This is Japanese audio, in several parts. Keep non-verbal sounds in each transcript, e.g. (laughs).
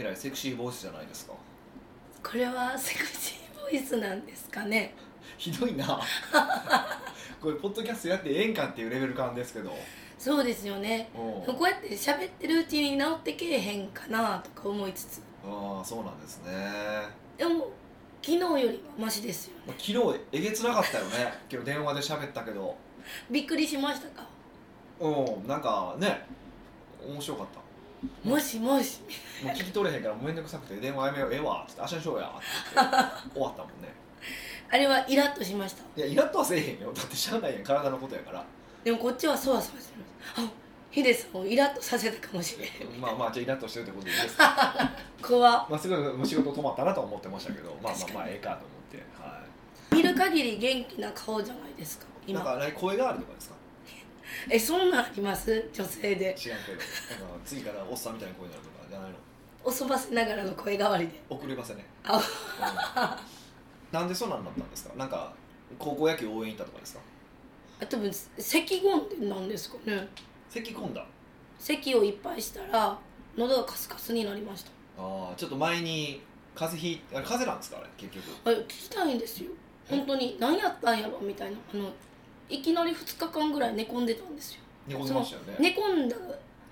えらいセクシーボイスじゃないですか。これはセクシーボイスなんですかね。(laughs) ひどいな。(laughs) これポッドキャストやってええんかっていうレベル感ですけど。そうですよね。うん。こうやって喋ってるうちに治ってけえへんかなとか思いつつ。ああそうなんですね。でも昨日よりはマシですよね。昨日えげつなかったよね。(laughs) 今日電話で喋ったけど。びっくりしましたか？うんなんかね面白かったもしもし。もう聞き取れへんからもうめんどくさくて電話やめようええわっつって明日にしようやって言って (laughs) 終わったもんね。あれはイラッとしました？いやイラッとはせえへんよ。だってしゃあないやん体のことやから。でもこっちはそわそわしてますあヒデさんをイラッとさせたかもしれない (laughs) まあまあじゃあイラッとしてるってことでいいです。か (laughs) 怖まあすごい仕事止まったなとは思ってましたけどまあまあまあええかと思っては見る限り元気な顔じゃないですかいなん今か何声変わりとかですか？(laughs) えそんなんあります？女性で。知らんけどなんか次からおっさんみたいな声になるとかじゃないの？おそばせながらの声変わりで。遅ればせね、あうん。なんでそうなんなったんですか？なんか高校野球応援行ったとかですか？あ多分咳込んでなんですかね。咳込んだ？咳をいっぱいしたら喉がカスカスになりました。ああちょっと前に風邪ひいあれ風邪なんですかあれ結局。あれ聞きたいんですよ。本当に何やったんやろみたいなあのいきなり2日間ぐらい寝込んでたんですよ。寝込んでましたよね。寝込んだ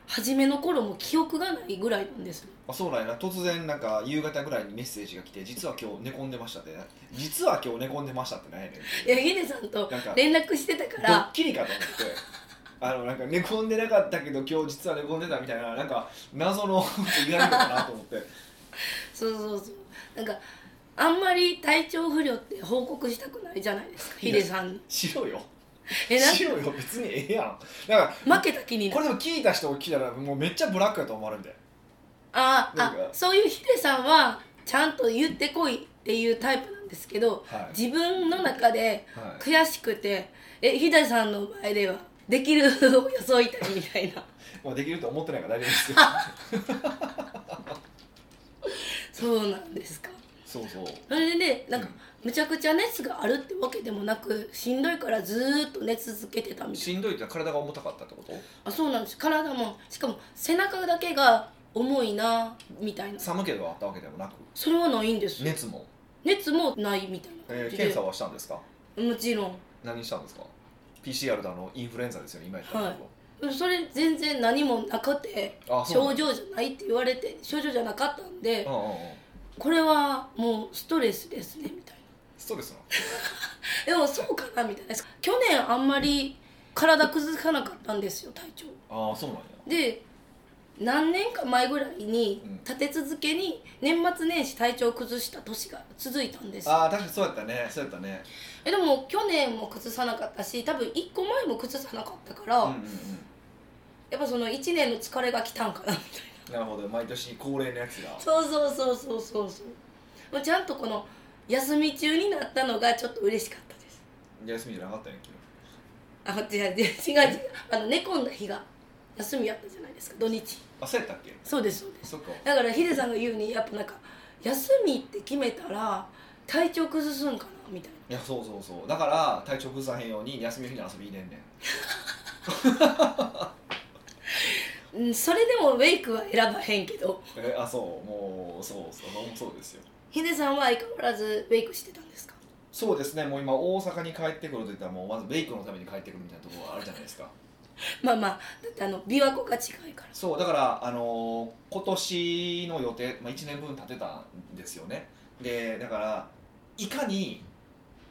初めの頃も記憶がないぐらいなんですよ。あそうなんやな。突然なんか夕方ぐらいにメッセージが来て実は今日寝込んでましたって実は今日寝込んでましたってなんやねんいやヒデさんとなんか連絡してたかドッらキリかと思って。あのなんか寝込んでなかったけど今日実は寝込んでたみたいななんか謎のやるのかなと思って。そうそうそう。なんかあんまり体調不良って報告したくないじゃないですかヒデさん。にしろよえなんしろよ別にええやん。だから負けた気になる。これでも聞いた人が聞いたらもうめっちゃブラックやと思われるんで。ああなんか。そういうヒデさんはちゃんと言ってこいっていうタイプなんですけどはい、自分の中ではい、悔しくてえヒデさんの前ではできるを装いたいみたいな。(laughs) まあできると思ってないから大丈夫ですよ。(laughs) そうなんですか？そうそう。それでねなんかむちゃくちゃ熱があるってわけでもなくしんどいからずーっと寝続けてたみたいな。しんどいって体が重たかったってこと？あそうなんです。体もしかも背中だけが重いなみたいな。寒気があったわけでもなく？それはないんですよ。熱も、熱もないみたいなえー、感じで、検査はしたんですか？もちろん。何したんですか？PCR だのインフルエンザですよね今言ったはい。とこそれ全然何もなくてろあそう症状じゃないって言われて症状じゃなかったんでうんうんうんこれはもうストレスですねみたいストレスな (laughs) でもそうかなみたいな。去年あんまり体崩さなかったんですよ体調。ああそうなんや。で何年か前ぐらいにうん。立て続けに年末年始体調を崩した年が続いたんですよ。ああ確かにそうやったね。そうやったね。えでも去年も崩さなかったし多分1個前も崩さなかったから、うんうんうん。やっぱその1年の疲れが来たんかなみたいななるほど毎年恒例のやつが。そうそうそうそう。そうそうもうちゃんとこの休み中になったのがちょっと嬉しかったです。休みじゃなかったんや昨あ違う違う違う。あの寝込んだ日が休みやったじゃないですか土日。日あそうやったっけ？そうですそうです。そっか。だからヒデさんが言うにやっぱなんか休みって決めたら体調崩すんかなみたいな。いやそうそうそう。だから体調崩さへんように休みの日に遊び入れんねん (laughs) うんそれでもウェイクは選ばへんけど。えあそうもうそうそうそうですよ。ヒデさんは相変わらずウェイクしてたんですか？そうですねもう今大阪に帰ってくるといったらもうまずベイクのために帰ってくるみたいなところがあるじゃないですか。(laughs) まあまあだってあの琵琶湖が近いから。そうだから、あのー今年の予定、まあ、1年分立てたんですよね。でだからいかに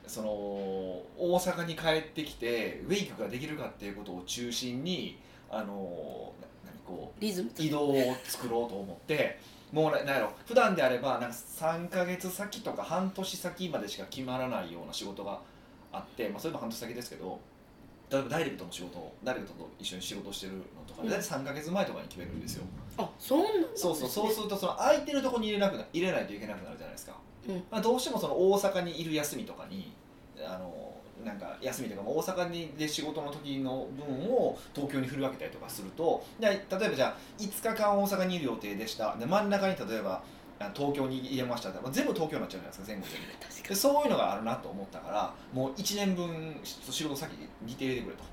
その大阪に帰ってきてウェイクができるかっていうことを中心に、あのこうリズム移動を作ろうと思ってもうななんやろ普段であればなんか3ヶ月先とか半年先までしか決まらないような仕事があって、まあ、それも半年先ですけど例えばダイレクトの仕事をダイレクトと一緒に仕事してるのとかうん。大体3ヶ月前とかに決めるんですよ、あそうなんだ、そうそうそうするとその空いてるとこに入れなくな入れないといけなくなるじゃないですか、うん。まあ、どうしてもその大阪にいる休みとかにあのなんか休みとかも大阪にで仕事の時の分を東京に振り分けたりとかするとで例えばじゃあ5日間大阪にいる予定でした。で真ん中に例えばあ東京に入れましたって、まあ、全部東京になっちゃうじゃないですか全部全部。確かでそういうのがあるなと思ったからもう1年分仕事先に似て入れてくれと。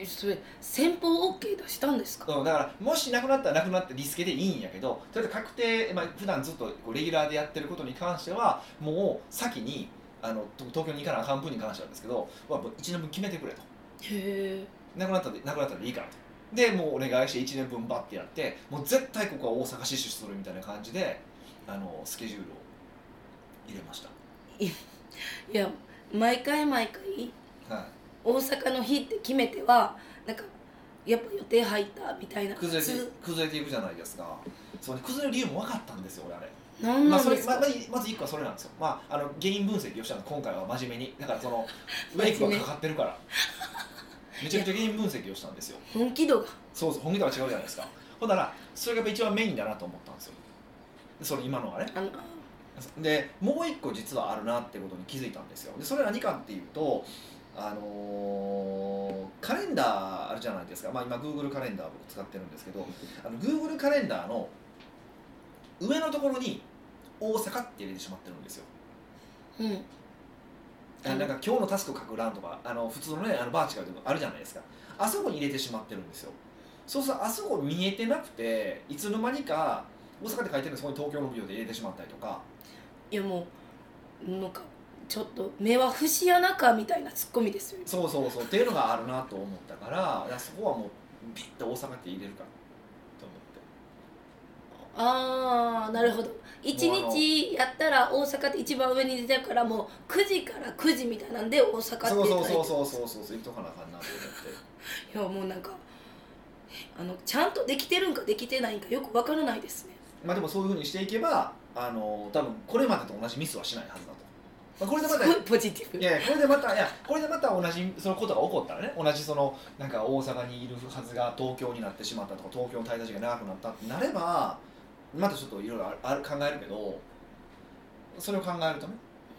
えそれ先方 OK 出したんですか？うん、だからもしなくなったらなくなってリスケでいいんやけどとりあえず確定、まあ普段ずっとレギュラーでやってることに関してはもう先にあのと東京に行かなあかん分に関してはですけどはもう1年分決めてくれと。へえ。なくなったらなくなったらいいからと。でもうお願いして1年分バッてやってもう絶対ここは大阪死守するみたいな感じであのスケジュールを入れましいや毎回毎回た、はい、大阪の日って決めてはなんかやっぱ予定入ったみたいな。崩れてつ崩れていくじゃないですか。そうね崩れる理由も分かったんですよ俺あれなんまあ、それまままず1個はそれなんですよ、まあ、あの原因分析をしたの今回は真面目に。だからその (laughs) ウェイクがかかってるから。めちゃくちゃ原因分析をしたんですよ。本気度が。そうそう本気とは違うじゃないですか。ほんならそれが一番メインだなと思ったんですよ。それ今のがね。あのでもう一個実はあるなってことに気づいたんですよ。でそれは何かっていうとあのーカレンダーあるじゃないですか、まあ、今 Google カレンダー僕使ってるんですけどあの Google カレンダーの上のところに大阪って入れてしまってるんですよ。うん。あなんか今日のタスク書く欄とかあの普通のねあのバーチカルでもあるじゃないですか。あそこに入れてしまってるんですよ。そうするとあそこ見えてなくていつの間にか大阪って書いてるんでそこに東京のビデオで入れてしまったりとか。いやもうなんかちょっと目は節穴かみたいなツッコミですよね。そうそうそう。っていうのがあるなと思ったからそこはもうビッと大阪って入れるかと思ってああなるほど。一日やったら大阪って一番上に出てるからもう9時から9時みたいなんで大阪ってそうそうそうそうそうそうそう言っとかなあかんなと思っていやもうなんかあのちゃんとできてるんかできてないんかよくわからないですねまあでもそういうふうにしていけばあの多分これまでと同じミスはしないはずだと、まあ、これでまたいポジティブいやこれでまたいやこれでまた同じそのことが起こったらね同じそのなんか大阪にいるはずが東京になってしまったとか東京の滞在時が長くなったってなればまたちょっといろいろある考えるけどそれを考えるとね、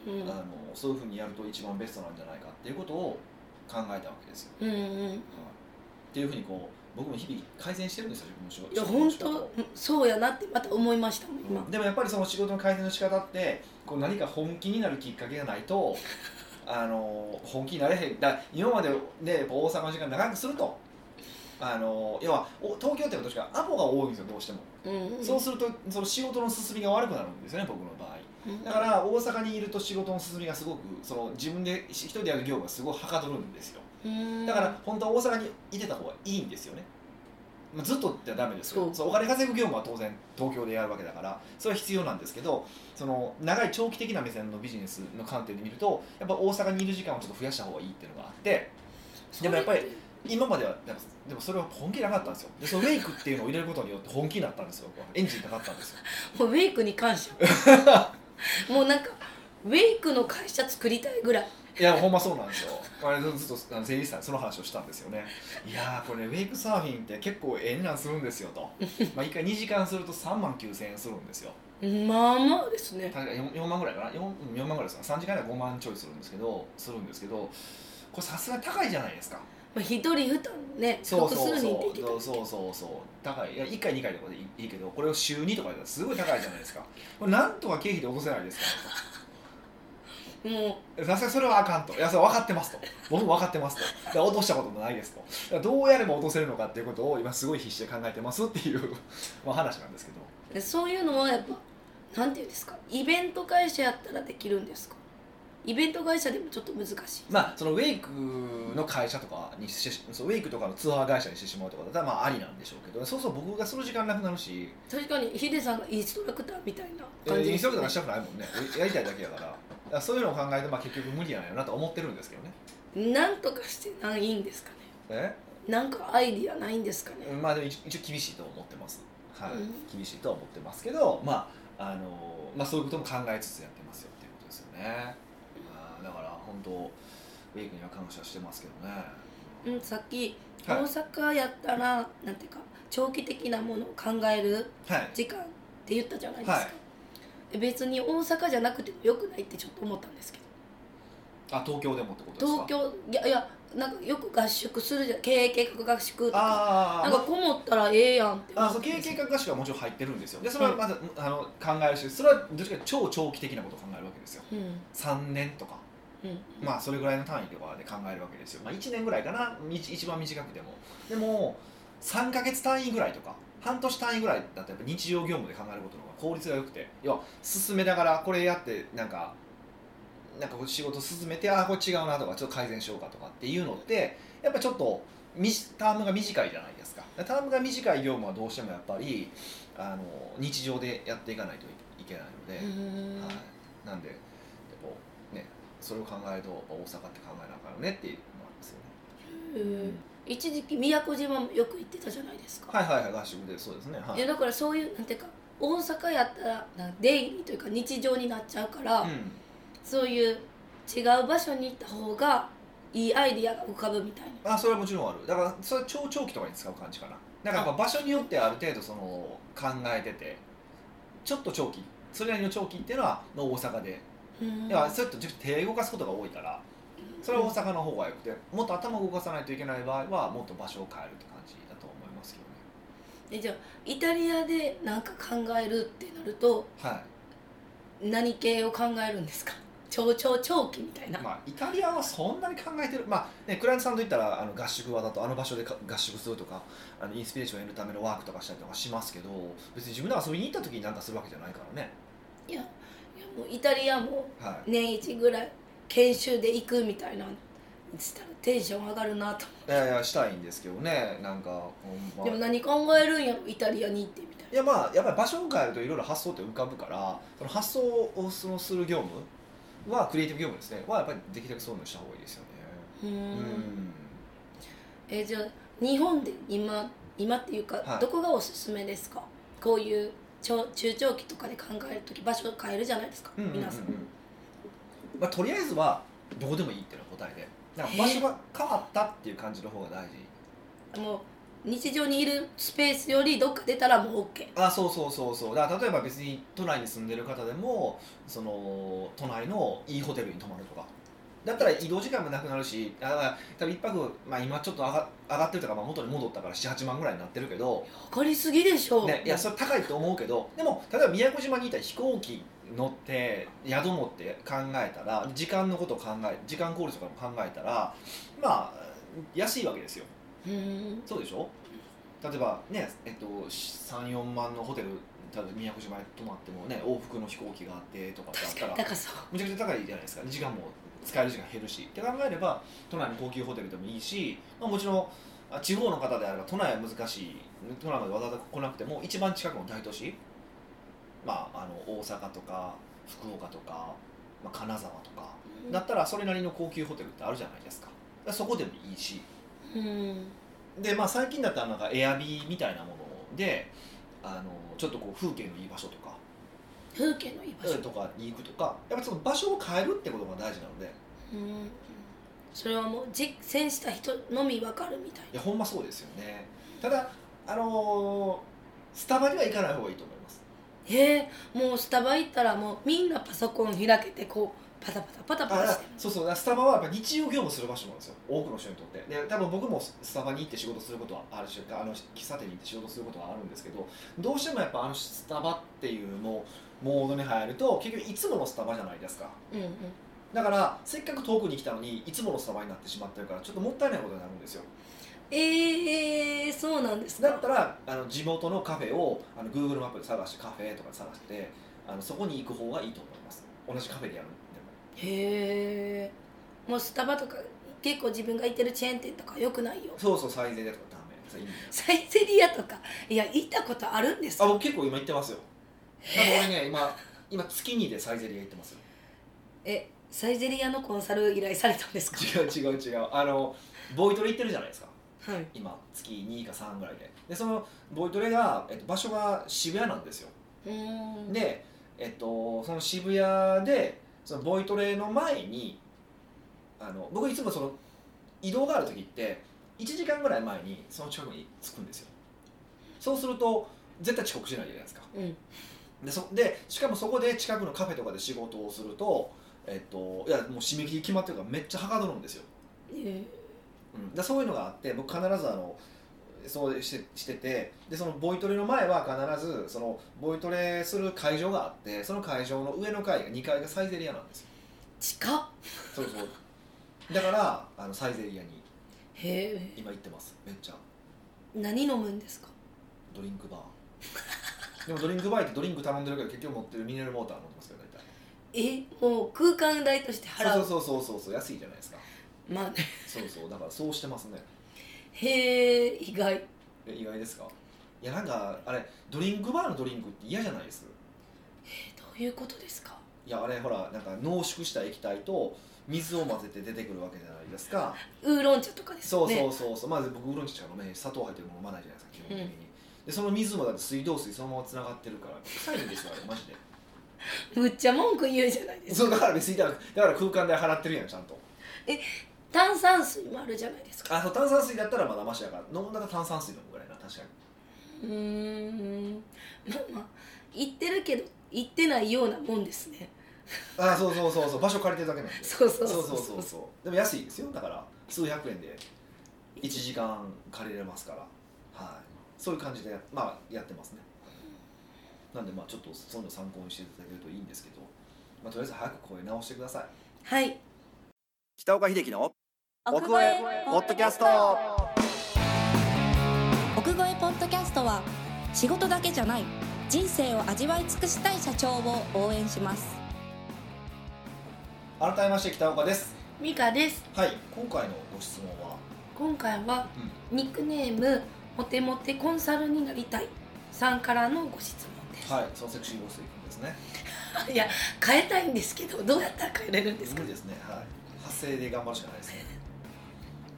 うん。あのそういうふうにやると一番ベストなんじゃないかっていうことを考えたわけですよ、うんうんはい。っていうふうにこう僕も日々改善してるんですよ自分の仕いや事本当そうやなってまた思いましたもん今。でもやっぱりその仕事の改善の仕方ってこう何か本気になるきっかけがないと (laughs) あの本気になれへん。だ今までね大阪の時間長くするとあの要はお東京ってことしかアポが多いんですよどうしても、うんうん。そうするとその仕事の進みが悪くなるんですよね僕の場合。うん。だから大阪にいると仕事の進みがすごくその自分で一人でやる業務がすごいはかどるんですよ。うん。だから本当は大阪にいてた方がいいんですよね、まあ、ずっとってダメですよ。そう。お金稼ぐ業務は当然東京でやるわけだからそれは必要なんですけどその長い長期的な目線のビジネスの観点で見るとやっぱ大阪にいる時間をちょっと増やした方がいいっていうのがあってでもやっぱり今まではでもでもそれは本気なかったんですよ。でそのウェイクっていうのを入れることによって本気になったんですよ。僕はエンジンかかったんですよ。(laughs) もうウェイクに感謝。(laughs) もうなんかウェイクの会社作りたいぐらい。いやほんまそうなんですよ。あれずっとあの税理士さんにその話をしたんですよね。いやーこれウェイクサーフィンって結構ええ値段するんですよと。(laughs) まあ1回2時間すると3万9000円するんですよ。まあまあですね。確か 4, 4万ぐらいかな？4, 4万ぐらいですか3時間で5万ちょいするんですけどするんですけどこれさすがに高いじゃないですかまあ、一人負担ねそうそうそう。そうそうそうそう。高い。いや1回2回とかでいいけどこれを週2とかですごい高いじゃないですか。これなんとか経費で落とせないですか。もさすがにそれはあかんと。いやそれ分かってますと。僕も分かってますと。落としたこともないですと。どうやれば落とせるのかっていうことを今すごい必死で考えてますっていうまあ話なんですけど。そういうのはやっぱなんていうんですか。イベント会社やったらできるんですかイベント会社でもちょっと難しい。まあそのウェイクの会社とかにしてそうウェイクとかのツアー会社にしてしまうとかだったらまあありなんでしょうけどそうそう僕がその時間なくなるし。確かにヒデさんがインストラクターみたいなえ感じね。ーインストラクターがしたくないもんね。やりたいだけやから。だからそういうのを考えてまあ結局無理なんやなと思ってるんですけどね。なんとかしてないいんですかね。え？なんかアイディアないんですかね。まあでも一一応厳しいと思ってます。はい、うん。厳しいとは思ってますけどまああのまあそういうことも考えつつやってますよっていうことですよね、本当ウェイクには感謝してますけどね。うん、さっきはい。大阪やったら、なんていうか長期的なものを考えるはい。時間って言ったじゃないですか、はい。別に大阪じゃなくてもよくないってちょっと思ったんですけど。あ東京でもってことですか？東京いやいやなんかよく合宿するじゃん。経営計画合宿とか。なんかこもったらええやんって。思あそう経営計画合宿はもちろん入ってるんですよ。でそれはまず、あの考えるしそれはどっちかというと超長期的なことを考えるわけですよ。うん。3年とかうん。まあそれぐらいの単位とかで考えるわけですよ、まあ、1年ぐらいかな。み一番短くても。でも3ヶ月単位ぐらいとか半年単位ぐらいだとやっぱ日常業務で考えることの方が効率が良くて。要は進めながらこれやってなんかなんか仕事進めてああこれ違うなとかちょっと改善しようかとかっていうのってやっぱちょっとみタームが短いじゃないですか。タームが短い業務はどうしてもやっぱりあの日常でやっていかないといけないので、うん。はい、なんでそれを考えると大阪って考えなあかんよねっていうのがありますよね。うん。一時期宮古島もよく行ってたじゃないですか、はいはいはい合宿でそうですね。はい。いやだからそういうなんていうか大阪やったらなんかデイリーというか日常になっちゃうから、うん。そういう違う場所に行った方がいいアイディアが浮かぶみたいな。あそれはもちろんある。だからそれは超長期とかに使う感じかな。だからやっぱ場所によってある程度その考えててちょっと長期それなりの長期っていうのはまあ大阪で、うん。いやそれと手動かすことが多いからそれは大阪の方がよくてもっと頭を動かさないといけない場合はもっと場所を変えるって感じだと思いますけどね。でじゃあイタリアで何か考えるってなるとはい。何系を考えるんですか？超超長期みたいな、まあ、イタリアはそんなに考えてる、まあね、クライアントさんと言ったらあの合宿はだとあの場所でか合宿するとかあのインスピレーションを得るためのワークとかしたりとかしますけど別に自分で遊びに行った時に何かするわけじゃないからね、いやもうイタリアもはい、年一ぐらい研修で行くみたいなしたらテンション上がるなといやいやしたいんですけどね。なんかほんま。でも何考えるんやろイタリアに。行ってみたいいやまあやっぱり場所を変えるといろいろ発想って浮かぶからその発想をそのする業務はクリエイティブ業務ですね。はやっぱりできるだけそういうのした方がいいですよね。なううん。んえじゃあ日本で今今っていうか、はい。どこがおすすめですか？こういう長中長期とかで考える時場所を変えるじゃないですか、うんうんうん。うん皆さん。まあ、とりあえずはどこでもいいっていうのが答えでだから場所が変わったっていう感じの方が大事。もう日常にいるスペースよりどっか出たらもう OK あそうそうそうそう。だから例えば別に都内に住んでる方でもその都内のいいホテルに泊まるとかだったら移動時間もなくなるしあ多分一泊、まあ、今ちょっと上が上がってるとか、まあ、元に戻ったから78万ぐらいになってるけど、上がりすぎでしょ。う、ね、いやそれ高いと思うけどでも例えば宮古島にいたら飛行機乗って宿乗って考えたら時間のことを考え時間効率とかも考えたらまあ安いわけですよ。うん。そうでしょ？例えばね、えっと、34万のホテル例えば宮古島に泊まってもね往復の飛行機があってとかってあっ確たからむちゃくちゃ高いじゃないですか。時間も使える時間減るしって考えれば都内の高級ホテルでもいいし、まあ、もちろんあ地方の方であれば都内は難しい。都内までわざわざ来なくても一番近くの大都市、まあ、あの大阪とか福岡とか、まあ、金沢とかだったらそれなりの高級ホテルってあるじゃないですか。そこでもいいし。うん。で、まあ、最近だったらなんかエアビーみたいなものであのちょっとこう風景のいい場所とか風景のいい場所。とかに行くとかやっぱその場所を変えるってことが大事なので。うんそれはもう実践した人のみ分かるみたいいやほんまそうですよね。ただあのースタバには行かない方がいいと思います。えもうスタバ行ったらもうみんなパソコン開けてこうパタパタパタパあタしてそうそう。スタバはやっぱ日常業務する場所なんですよ多くの人にとって。で多分僕もスタバに行って仕事することはあるしあの喫茶店に行って仕事することはあるんですけどどうしてもやっぱあのスタバっていうのモードに入ると結局いつものスタバじゃないですか。うんうん。だからせっかく遠くに来たのにいつものスタバになってしまってるからちょっともったいないことになるんですよ。えー、そうなんですか。だったらあの地元のカフェをあの Google マップで探してカフェとかで探してあのそこに行く方がいいと思います。同じカフェでやるんでも。へえもうスタバとか結構自分が行ってるチェーン店とかよくないよ。そうそうサイゼリヤとかダメ。サイゼリヤとか。いや行ったことあるんですか？あ僕結構今行ってますよ俺ね今今月2でサイゼリヤ行ってますよ。えサイゼリヤのコンサル依頼されたんですか？違う違う違う。あのボイトレ行ってるじゃないですか。はい。今月2か3ぐらいで。でそのボイトレが、えっと、場所が渋谷なんですよ。うーん。で、えっと、その渋谷でそのボイトレの前にあの僕いつもその移動がある時って1時間ぐらい前にその近くに着くんですよ。そうすると絶対遅刻しないじゃないですか。うんでそでしかもそこで近くのカフェとかで仕事をすると、えっと、いやもう締め切り決まってるからめっちゃはかどるんですよ、えうん、でそういうのがあって僕必ずあのそうしてしててでそのボイトレの前は必ずそのボイトレする会場があってその会場の上の階が2階がサイゼリヤなんですよ。近っ。そうそう。だからあのサイゼリアにへえ。今行ってます。めっちゃ。何飲むんですか？ドリンクバーでもドリンクバーってドリンク頼んでるけど結局持ってるミネラルウォーター持ってますけど大体。えもう空間代として払う？そうそうそうそうそう安いじゃないですか。まあね。そうそうだからそうしてますね。へえ意外。え意外ですか？いやなんかあれドリンクバーのドリンクって嫌じゃないです？えどういうことですか？いやあれほらなんか濃縮した液体と水を混ぜて出てくるわけじゃないですか。ウーロン茶とかですそうそうそうそう。まず僕ウーロン茶しか飲めへん。し砂糖入ってるもの飲まないじゃないですか基本的に、でその水もだって水道水そのままつながってるから臭いんですよあれマジで。(laughs) むっちゃ文句言うじゃないですか。そうだから別にだからだから空間代払ってるやんちゃんと。炭酸水もあるじゃないですか。あそう炭酸水だったらまだマシだから。飲んだら炭酸水飲むぐらいな確かに。うーん。まあまあ言ってるけど言ってないようなもんですね。あそうそうそうそう。場所借りてるだけなんで。そうそうそうそう。そうそうそうでも安いですよ。だから数百円で1時間借りれますから。はいそういう感じでまあやってますね。なんでまあちょっとそういうの参考にしていただけるといいんですけど、まあ、とりあえず早く声直してください。はい。北岡秀樹の奥越えポッドキャスト。奥越えポッドキャストは仕事だけじゃない人生を味わい尽くしたい社長を応援します。改めまして北岡です。ミカです。はい。今回のご質問は、今回はうん。ニックネームモテモテコンサルになりたい。さんからのご質問です、はいそのセクシーボスいくんですね。(laughs) い、や変えたいんですけどどうやったら変えれるんですか？無理ですねはい。発声で頑張るしかないですね。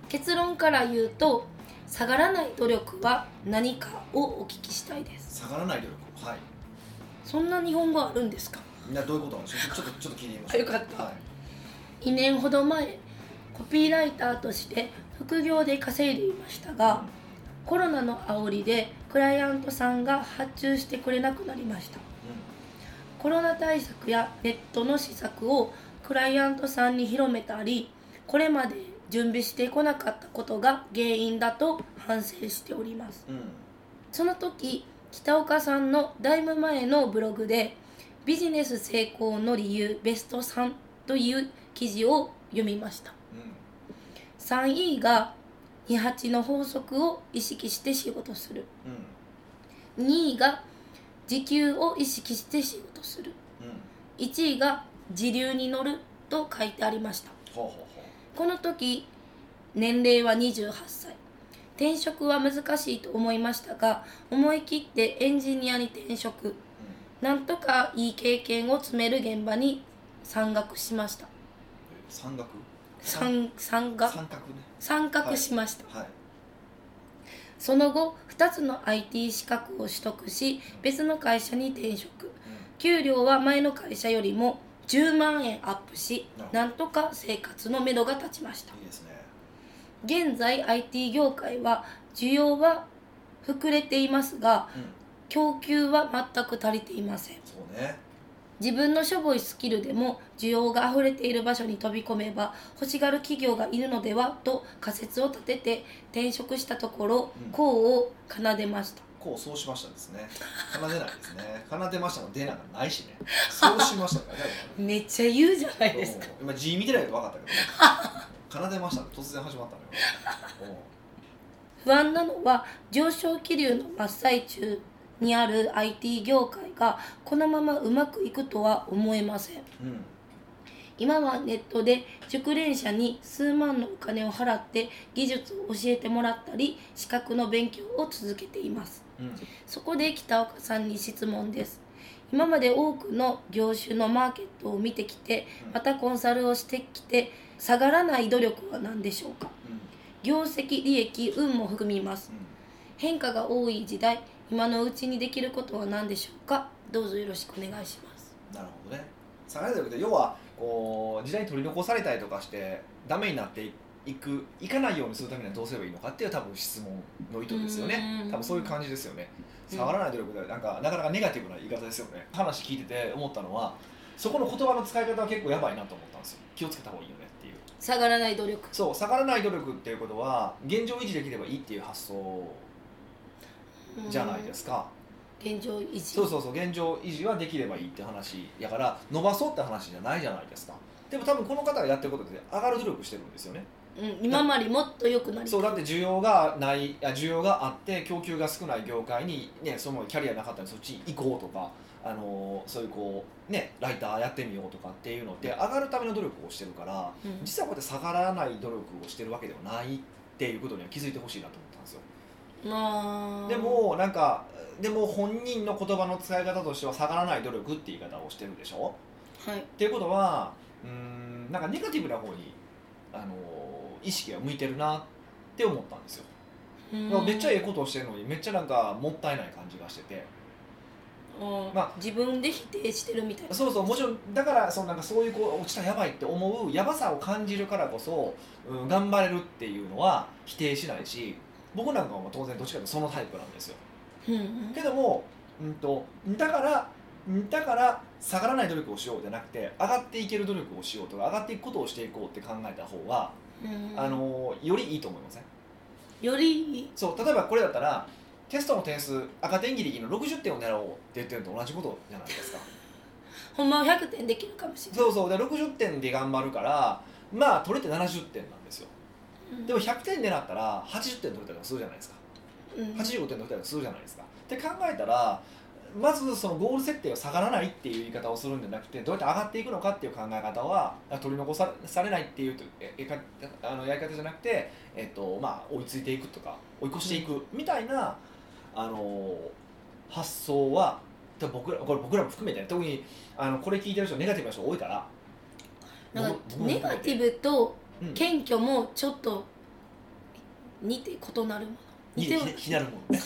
結論から言うと下がらない努力は何かをお聞きしたいです。下がらない努力はい。そんな日本語あるんですか？みんなどういうことなんでしょう？ちょっとちょっと聞いてみましょうあよかった。はい。2年ほど前コピーライターとして副業で稼いでいましたがコロナの煽りでクライアントさんが発注してくれなくなりました。コロナ対策やネットの施策をクライアントさんに広めたりこれまで準備してこなかったことが原因だと反省しております。うん。うんその時北岡さんのだいぶ前のブログでビジネス成功の理由ベスト3という記事を読みました。うん。3位が28の法則を意識して仕事する。うん。2位が時給を意識して仕事する。うん。1位が時流に乗ると書いてありました。この時年齢は28歳。転職は難しいと思いましたが思い切ってエンジニアに転職。う、なんとかいい経験を積める現場に参画しました。うん、山岳参参画。三角ね参画しました、はい。その後2つの IT 資格を取得し別の会社に転職。う給料は前の会社よりも10万円アップしなんとか生活のめどが立ちました。んいいですね。現在 IT 業界は需要は膨れていますがうん。供給は全く足りていません。そうね自分のしょぼいスキルでも需要が溢れている場所に飛び込めば欲しがる企業がいるのではと仮説を立てて転職したところうん。功を奏でました。こうそうしましたですね。奏でないですね。奏でましたの出なんかないしね。そうしましたからね。(laughs) めっちゃ言うじゃないですか。今字見てないと分かったけど奏でました。ね突然始まったのよ。不安なのは上昇気流の真っ最中にある IT 業界がこのままうまくいくとは思えません。うん今はネットで熟練者に数万のお金を払って技術を教えてもらったり資格の勉強を続けています。うんそこで北岡さんに質問です。今まで多くの業種のマーケットを見てきてまたコンサルをしてきて下がらない努力は何でしょうか？うん業績利益運も含みます。変化が多い時代今のうちにできることは何でしょうか？どうぞよろしくお願いします。なるほどね。下がりということで要はこう時代に取り残されたりとかしてダメになっていくいかないようにするためにはどうすればいいのかっていう多分質問の意図ですよね。うん。多分そういう感じですよね。うん。下がらない努力でなんかなかなかネガティブな言い方ですよね話聞いてて思ったのはそこの言葉の使い方は結構やばいなと思ったんですよ。気をつけた方がいいよねっていう。下がらない努力。そう下がらない努力っていうことは現状維持できればいいっていう発想じゃないですか、現状維持。そうそうそう現状維持はできればいいって話やから伸ばそうって話じゃないじゃないですか。でも多分この方がやってることで上がる努力してるんですよね。うん、今までもっと良くなりそうだって需要がないあ需要があって供給が少ない業界に、ね、そのキャリアなかったらそっちに行こうとか、あのーそういうこう、ね、ライターやってみようとかっていうのって上がるための努力をしてるからうん。実はこうやって下がらない努力をしてるわけではないっていうことには気づいてほしいなと思でもなんかでも本人の言葉の使い方としては下がらない努力って言い方をしてるでしょ？はい。っていうことはうーんなんかネガティブな方に、あのー意識が向いてるなって思ったんですよ。うん。めっちゃええことをしてるのにめっちゃなんかもったいない感じがしてて。うんまあ自分で否定してるみたいな。そうそうもちろんだからそのなんかそういうこう落ちたらやばいって思うやばさを感じるからこそ、うん、頑張れるっていうのは否定しないし僕なんかは当然どっちかというとそのタイプなんですよ。うんうん。けども、うん、とだからうんだから下がらない努力をしようじゃなくて上がっていける努力をしようとか上がっていくことをしていこうって考えた方が、うんあのよりいいと思いません？よりそう例えばこれだったらテストの点数赤点ギリギリの60点を狙おうって言ってるのと同じことじゃないですか。(laughs) ほんまは100点できるかもしれない。そうそう。で60点で頑張るからまあ取れて70点なんでも100点狙ったら80点取れたりとかするじゃないですか。うん。85点取れたりとかするじゃないですか。って考えたらまずそのゴール設定を下がらないっていう言い方をするんじゃなくてどうやって上がっていくのかっていう考え方は取り残さされないっていうとええかあのやり方じゃなくて、えっとまあ、追いついていくとか追い越していくみたいな、あの発想は僕らこれ僕らも含めてね特にあのこれ聞いてる人ネガティブな人多いから。なんかネガティブとうん。謙虚もちょっと似て異なるもの。に似てはひひなるもんね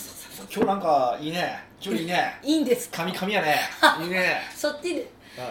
今日なんかいいね。今日いいね。いいんですか？髪髪やね。(laughs) いいね、そっちで。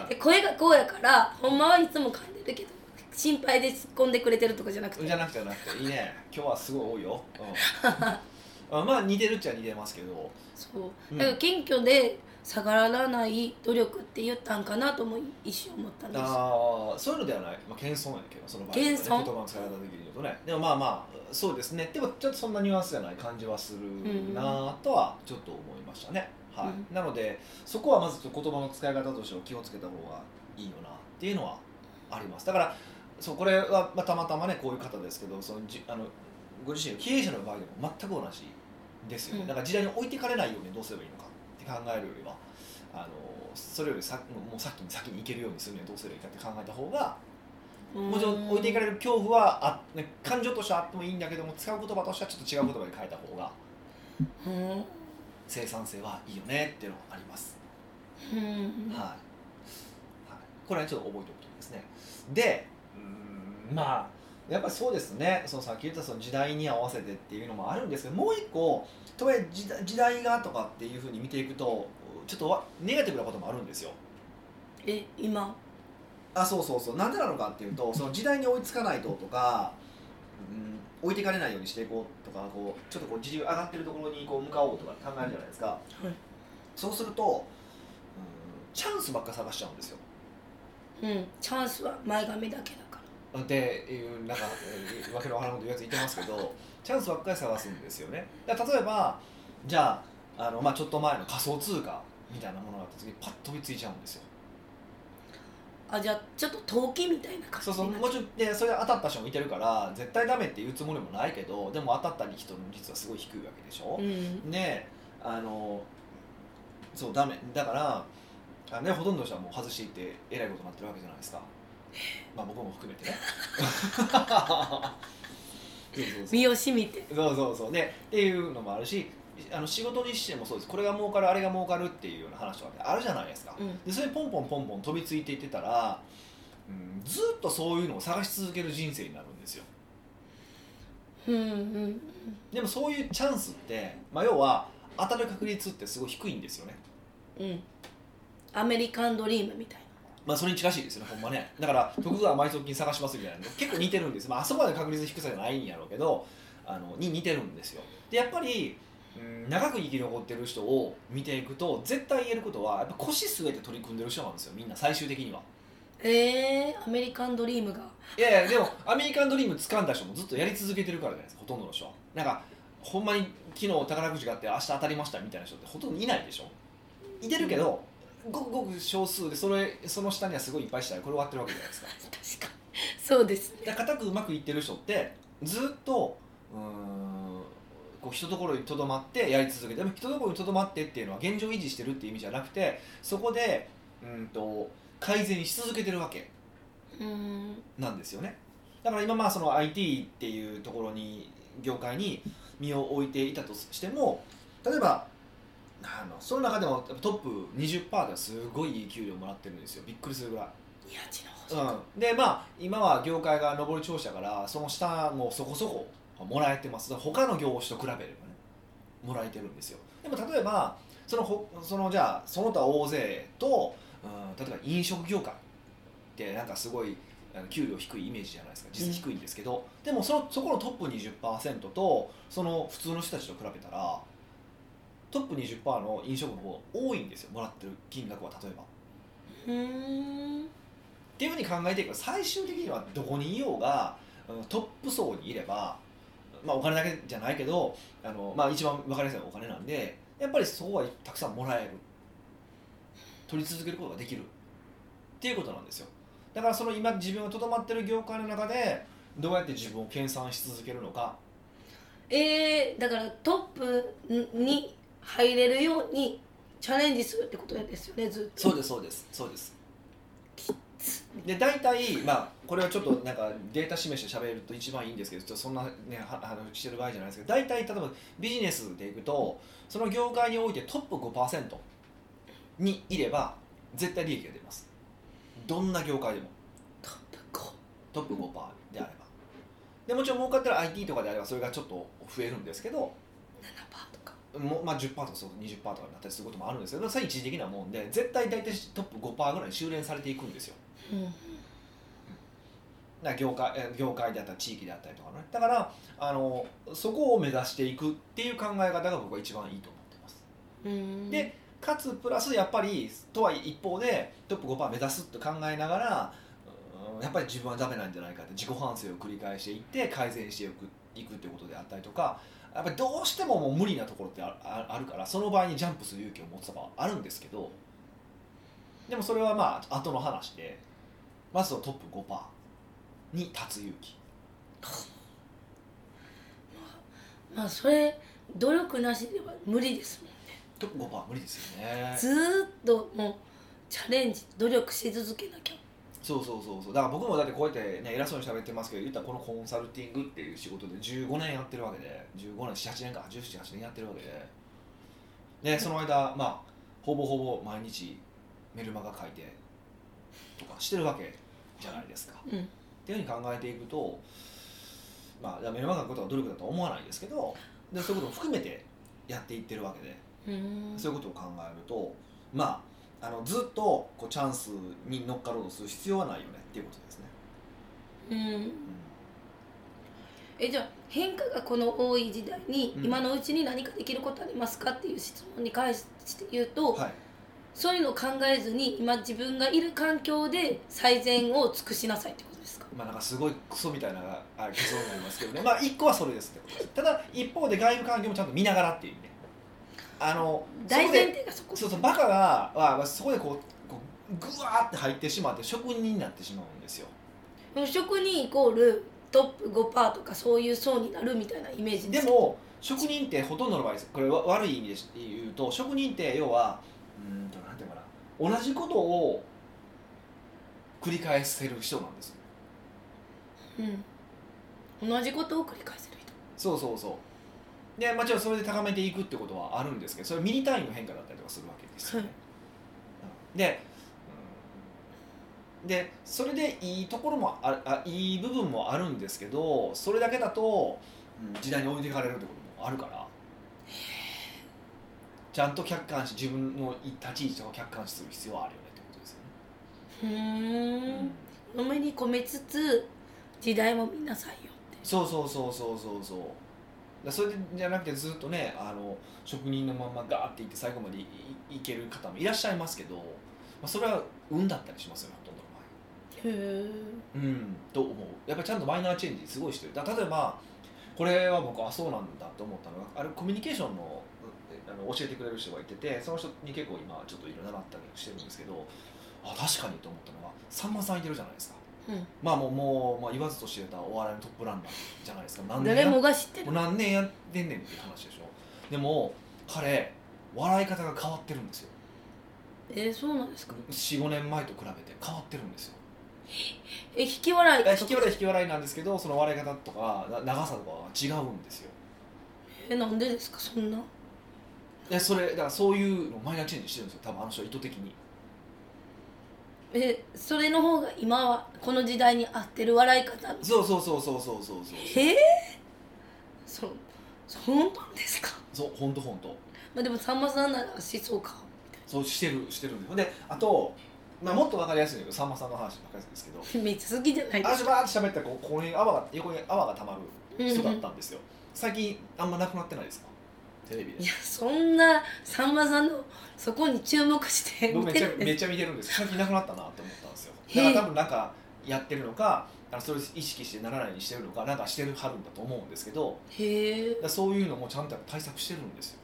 うん。で声がこうやからほんまはいつも噛んでるけど心配で突っ込んでくれてるとかじゃなくて。じゃなくてじゃなくていいね。今日はすごい多いよ、うん、(laughs) あまあ似てるっちゃ似てますけど。そう。うん。だから謙虚で下がらない努力って言ったんかなとも一瞬思ったんです。あーそういうのではない、まあ、謙遜やけどその場合はね。謙遜？言葉の使い方的に言うとね。でもまあまあそうですね。でもちょっとそんなニュアンスじゃない感じはするなとはちょっと思いましたね、はい。うん。なのでそこはまず言葉の使い方としては気をつけた方がいいよなっていうのはあります。だからそうこれは、まあ、たまたまねこういう方ですけどそのじあのご自身の経営者の場合でも全く同じですよね、うん。だから時代に置いていかれないようにどうすればいいのか考えるよりはあのそれよりさもう先に先に行けるようにするにはどうすればいいかって考えた方がもちろん置いていかれる恐怖はあ、ね、感情としてはあってもいいんだけども使う言葉としてはちょっと違う言葉で変えた方がうん。生産性はいいよねっていうのがあります、うん。はい、はい、これはちょっと覚えておくといいですね。でうーんまあやっぱりそうですね。そのさっき言ったその時代に合わせてっていうのもあるんですけどもう一個とはいえ時代がとかっていうふうに見ていくとちょっとわネガティブなこともあるんですよ。え今？あそうそうそう。なんでなのかっていうとその時代に追いつかないととか、うん、置いていかれないようにしていこうとかこうちょっとこう時流上がってるところにこう向かおうとか考えるじゃないですか、そうすると、うん、チャンスばっか探しちゃうんですよ。うんチャンスは前髪だけだからっていうなんかえーわけのわからんこと言うやついてますけどチャンスばっかり探すんですよね。例えばじゃああの、まあ、ちょっと前の仮想通貨みたいなものがあった時にパッと飛びついちゃうんですよ。あじゃあちょっと投機みたいな感じそうそうもちろんでそれで当たった人もいてるから絶対ダメって言うつもりもないけどでも当たった人の率はすごい低いわけでしょ。う、ん。であのそうダメ。だからあ、ね、ほとんどの人はもう外していってえらいことになってるわけじゃないですかまあ僕も含めてね。(laughs) そうそうそう。身をしみて。そうそうそう。でっていうのもあるしあの仕事にしてもそうです。これが儲かるあれが儲かるっていうような話とかあるじゃないですか、うん。でそれポンポンポンポン飛びついていってたら、うん、ずっとそういうのを探し続ける人生になるんですよ。うんうんでもそういうチャンスって、まあ、要は当たる確率ってすごい低いんですよね。うん。アメリカンドリームみたいまあそれに近しいですよねほんまね。だから徳川埋蔵金探しますみたいなの。結構似てるんです、まああそこまで確率低さじゃないんやろうけどあのに似てるんですよ。でやっぱりうん長く生き残ってる人を見ていくと絶対言えることはやっぱ腰据えて取り組んでる人なんですよみんな最終的には。なえー、アメリカンドリームが。いやいやでもアメリカンドリーム掴んだ人もずっとやり続けてるからじゃないですかほとんどの人は。なんかほんまに昨日宝くじがあって明日当たりましたみたいな人ってほとんどいないでしょ。いてるけどごくごく少数でそれその下にはすごいいっぱいしたらこれ終わってるわけじゃないですか。(laughs) 確かに。そうですね。だから固くうまくいってる人ってずっとうーんこう一ところにとどまってやり続けてでも一ところにとどまってっていうのは現状維持してるっていう意味じゃなくてそこでうんと改善し続けてるわけうん。なんですよね。だから今まあその IT っていうところに業界に身を置いていたとしても例えばあのその中でもトップ20%ではすごいいい給料もらってるんですよ。びっくりするぐらい。宮地の方うん、でまあ今は業界が上り調子だからその下もそこそこもらえてます。他の業種と比べればねもらえてるんですよ。でも例えばそのほそのじゃあその他大勢と、うん、例えば飲食業界ってなんかすごい給料低いイメージじゃないですか。実質低いんですけど、でもそのそこのトップ20%とその普通の人たちと比べたらトップ20%の飲食の方が多いんですよ。もらってる金額は例えば。うんっていうふうに考えていくと最終的にはどこにいようがトップ層にいれば、まあ、お金だけじゃないけどあの、まあ、一番分かりやすいのはお金なんでやっぱりそこはたくさんもらえる。取り続けることができるっていうことなんですよ。だからその今自分がとどまってる業界の中でどうやって自分を研鑽し続けるのか。えー、だからトップに入れるようにチャレンジするってことですよねずっと。そうですそうです。そうです。で大体まあこれはちょっとなんかデータ示して喋ると一番いいんですけどちょっとそんなねは話してる場合じゃないですけど大体例えばビジネスでいくとその業界においてトップ5%にいれば絶対利益が出ます。どんな業界でも。トップ5トップ5%であれば。でもちろん儲かってる IT とかであればそれがちょっと増えるんですけど7%とかもまあ、10%とかそう20%とかになったりすることもあるんですけどそれは一時的なもんで絶対大体トップ5%ぐらいに修練されていくんですよ。うん。業界え業界であったり地域であったりとかね。だからあのそこを目指していくっていう考え方が僕は一番いいと思ってます。うん。でかつプラスやっぱりとは一方でトップ5%目指すって考えながらうんやっぱり自分はダメなんじゃないかって自己反省を繰り返していって改善していくいくってことであったりとかやっぱりどうしてももう無理なところってあるからその場合にジャンプする勇気を持つ場はあるんですけどでもそれはまあ後の話でまずはトップ5%に立つ勇気。まあそれ努力なしでは無理ですもんね。トップ5%は無理ですよね。ずーっともうチャレンジ努力し続けなきゃそうそうそうそう。だから僕もだってこうやってね偉そうに喋ってますけど言ったらこのコンサルティングっていう仕事で15年やってるわけで15年78年か1718年やってるわけで。でその間まあほぼほぼ毎日メルマガ書いてとかしてるわけじゃないですか。うん。っていうふうに考えていくとまあメルマガ書くことが努力だとは思わないですけどでそういうことも含めてやっていってるわけでうん。そういうことを考えるとまああのずっとこうチャンスに乗っかろうとする必要はないよねっていうことですね。うん。えじゃあ変化がこの多い時代に、うん。今のうちに何かできることありますかっていう質問に関して言うと、はい、そういうのを考えずに今自分がいる環境で最善を尽くしなさいってことですか？まあなんかすごいクソみたいなあ結論になりますけどね。まあ一個はそれですってことです。ただ一方で外部環境もちゃんと見ながらっていう意味ねあの大前提がそこそうそうバカがはまあそこでこうこうグワーって入ってしまって職人になってしまうんですよ。でも職人イコールトップ5%とかそういう層になるみたいなイメージです。かでも職人ってほとんどの場合です。これわ悪い意味で言うと職人って要はうーんとなんていうのかな。同じことを繰り返せる人なんですよ。うん、同じことを繰り返せる人。そうそうそうでもちろんそれで高めていくってことはあるんですけどそれはミリ単位の変化だったりとかするわけですよね、うんで、うん。でそれでいいところもああいい部分もあるんですけどそれだけだと、うん時代に置いていかれるってこともあるから。ちゃんと客観視自分の立ち位置とか客観視する必要はあるよねってことですよね、うーん。のめり込めつつ時代も見なさいよって。そうそうそうそうそうそうだそれじゃなくてずっとねあの職人のままガーっていって最後までいいいける方もいらっしゃいますけど、まあ、それは運だったりしますよねほとんどの場合。へえうんと思う。やっぱりちゃんとマイナーチェンジすごいしてる。だ例えばこれは僕あそうなんだと思ったのがあれコミュニケーションのうあの教えてくれる人がいててその人に結構今ちょっといろいろ習ったりしてるんですけどあ確かにと思ったのはさんまさんいてるじゃないですか。うんまあもうもう、まあ、言わずと知れたお笑いのトップランナーじゃないですか。何年誰や？もが知ってる。何年やってんねんっていう話でしょ。でも彼笑い方が変わってるんですよ。えー、そうなんですか？45年前と比べて変わってるんですよ。え引き笑い？え引き笑い引き笑いなんですけどその笑い方とかな長さとかは違うんですよ。えなんでですか？そんな？でそれだからそういうのをマイナーチェンジしてるんですよ。多分あの人は意図的にえそれの方が今はこの時代に合ってる笑い方？そうそうそうそうそうそうそう。えー、そうそう本当ですか？そう本当本当まあでもさんまさんならしそうか。そうしてるしてるんでであと、まあ、もっと分かりやすいんだけどさんまさんの話ばっかりですけど。(laughs) めっちゃ好きじゃないですか。あしばーって喋ったらこうここに泡が横に泡がたまる人だったんですよ、最近あんまなくなってないですか？テレビで。いやそんなさんまさんのそこに注目して僕めっちゃ見てる。んですめっちゃ見てるんです最近なくなったなって思ったんですよ。だから多分なんかやってるのかあのそれを意識してならないようにしてるのかなんかしてるはるんだと思うんですけどへえだからそういうのもちゃんとやっぱ対策してるんですよ。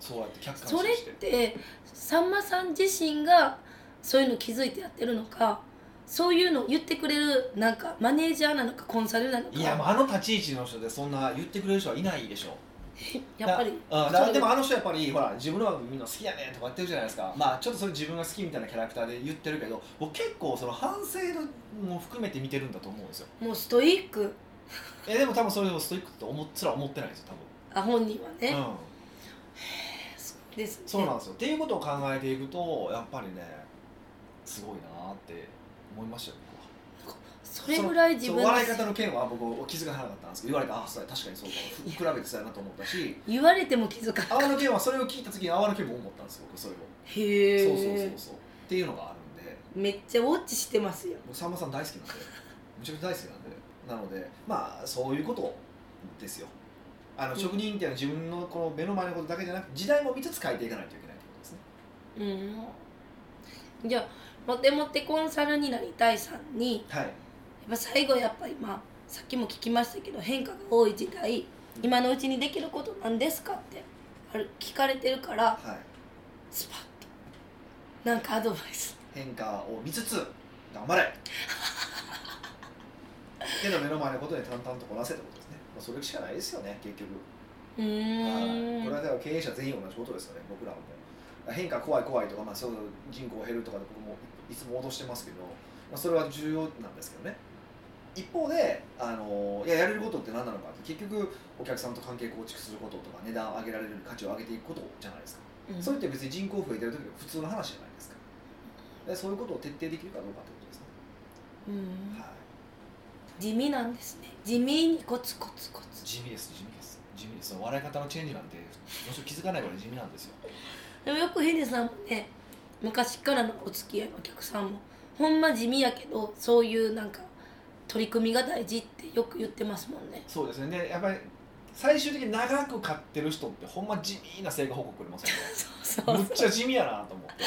そうやって客観視それっしててさんまさん自身がそういうの気づいてやってるのかそういうのを言ってくれるなんかマネージャーなのかコンサルなのか。いやもうあの立ち位置の人でそんな言ってくれる人はいないでしょ (laughs) やっぱり。だうんでもあの人やっぱりほら自分の番組みんな好きやねんとか言ってるじゃないですかまあちょっとそれ自分が好きみたいなキャラクターで言ってるけど僕結構その反省も含めて見てるんだと思うんですよ。もうストイック。えでも多分それをストイックと思っすら思ってないですよあ本人はね、多分、うん、そうですね。そうなんですよ。っていうことを考えていくとやっぱりねすごいなって思いましたよ僕はそれぐらい自分笑い方の件は僕気づかなかったんですけど言われてあそうや確かにそうかふ比べてそうやなと思ったし言われても気づかな泡の件はそれを聞いた時に泡の件も思ったんですよ僕それを。へそうそうそうえそう。っていうのがあるんで。めっちゃウォッチしてますよ僕さんまさん大好きなんで。めちゃくちゃ大好きなんで。なのでまあそういうことですよ。あのうん。職人っていうのは自分のこの目の前のことだけじゃなく時代も見つつ変えていかないといけないってことですね。うん。じゃあモテモテコンサルになりたいさんにはいやっぱ最後やっぱりまあさっきも聞きましたけど変化が多い時代今のうちにできることなんですかって聞かれてるからはい。スパッと。なんかアドバイス。変化を見つつ頑張れ。(laughs) けど目の前のことで淡々とこなせってことですね、まあ、それしかないですよね結局。うん。これはだから経営者全員同じことですよね僕らも。変化怖い怖いとか、まあ、そう人口減るとかで僕もいつも脅してますけど、まあ、それは重要なんですけどね一方であのいややれることって何なのかって結局お客さんと関係構築することとか値段を上げられる価値を上げていくことじゃないですか、うん。それって別に人口増えてる時の普通の話じゃないですか。でそういうことを徹底できるかどうかってことですね、うん。はい。地味なんですね。地味にコツコツコツ。地味です地味です。地味です。笑い方のチェンジなんてもちろん気づかないぐらい地味なんですよ。でもよくヒデさんもね昔からのお付き合いのお客さんもほんま地味やけどそういうなんか取り組みが大事ってよく言ってますもんね。そうですね。でやっぱり最終的に長く買ってる人ってほんま地味な成果報告くれますよねそうそうむっちゃ地味やなと思って。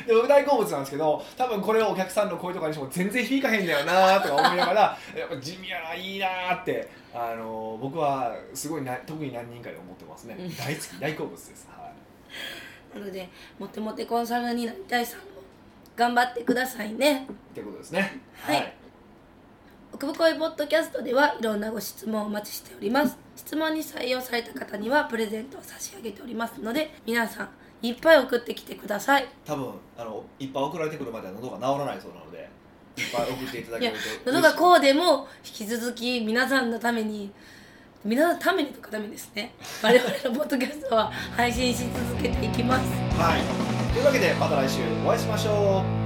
(laughs) で僕大好物なんですけど多分これをお客さんの声とかにしても全然響かへんだよなとか思いながらやっぱ地味やないいなってあの僕はすごいな特に何人かで思ってますね。うん。大好き大好物です、はい、なのでモテモテコンサルになりたいさんも頑張ってくださいね。ってことですね。はい奥深いポッドキャストではいろんなご質問をお待ちしております。質問に採用された方にはプレゼントを差し上げておりますので皆さんいっぱい送ってきてください。多分あのいっぱい送られてくるまでは喉が治らないそうなのでいっぱい送っていただけると喉がこうでも引き続き皆さんのために皆さんのためにとかダメですね。(laughs) 我々のポッドキャストは配信し続けていきます。はい。というわけでまた来週お会いしましょう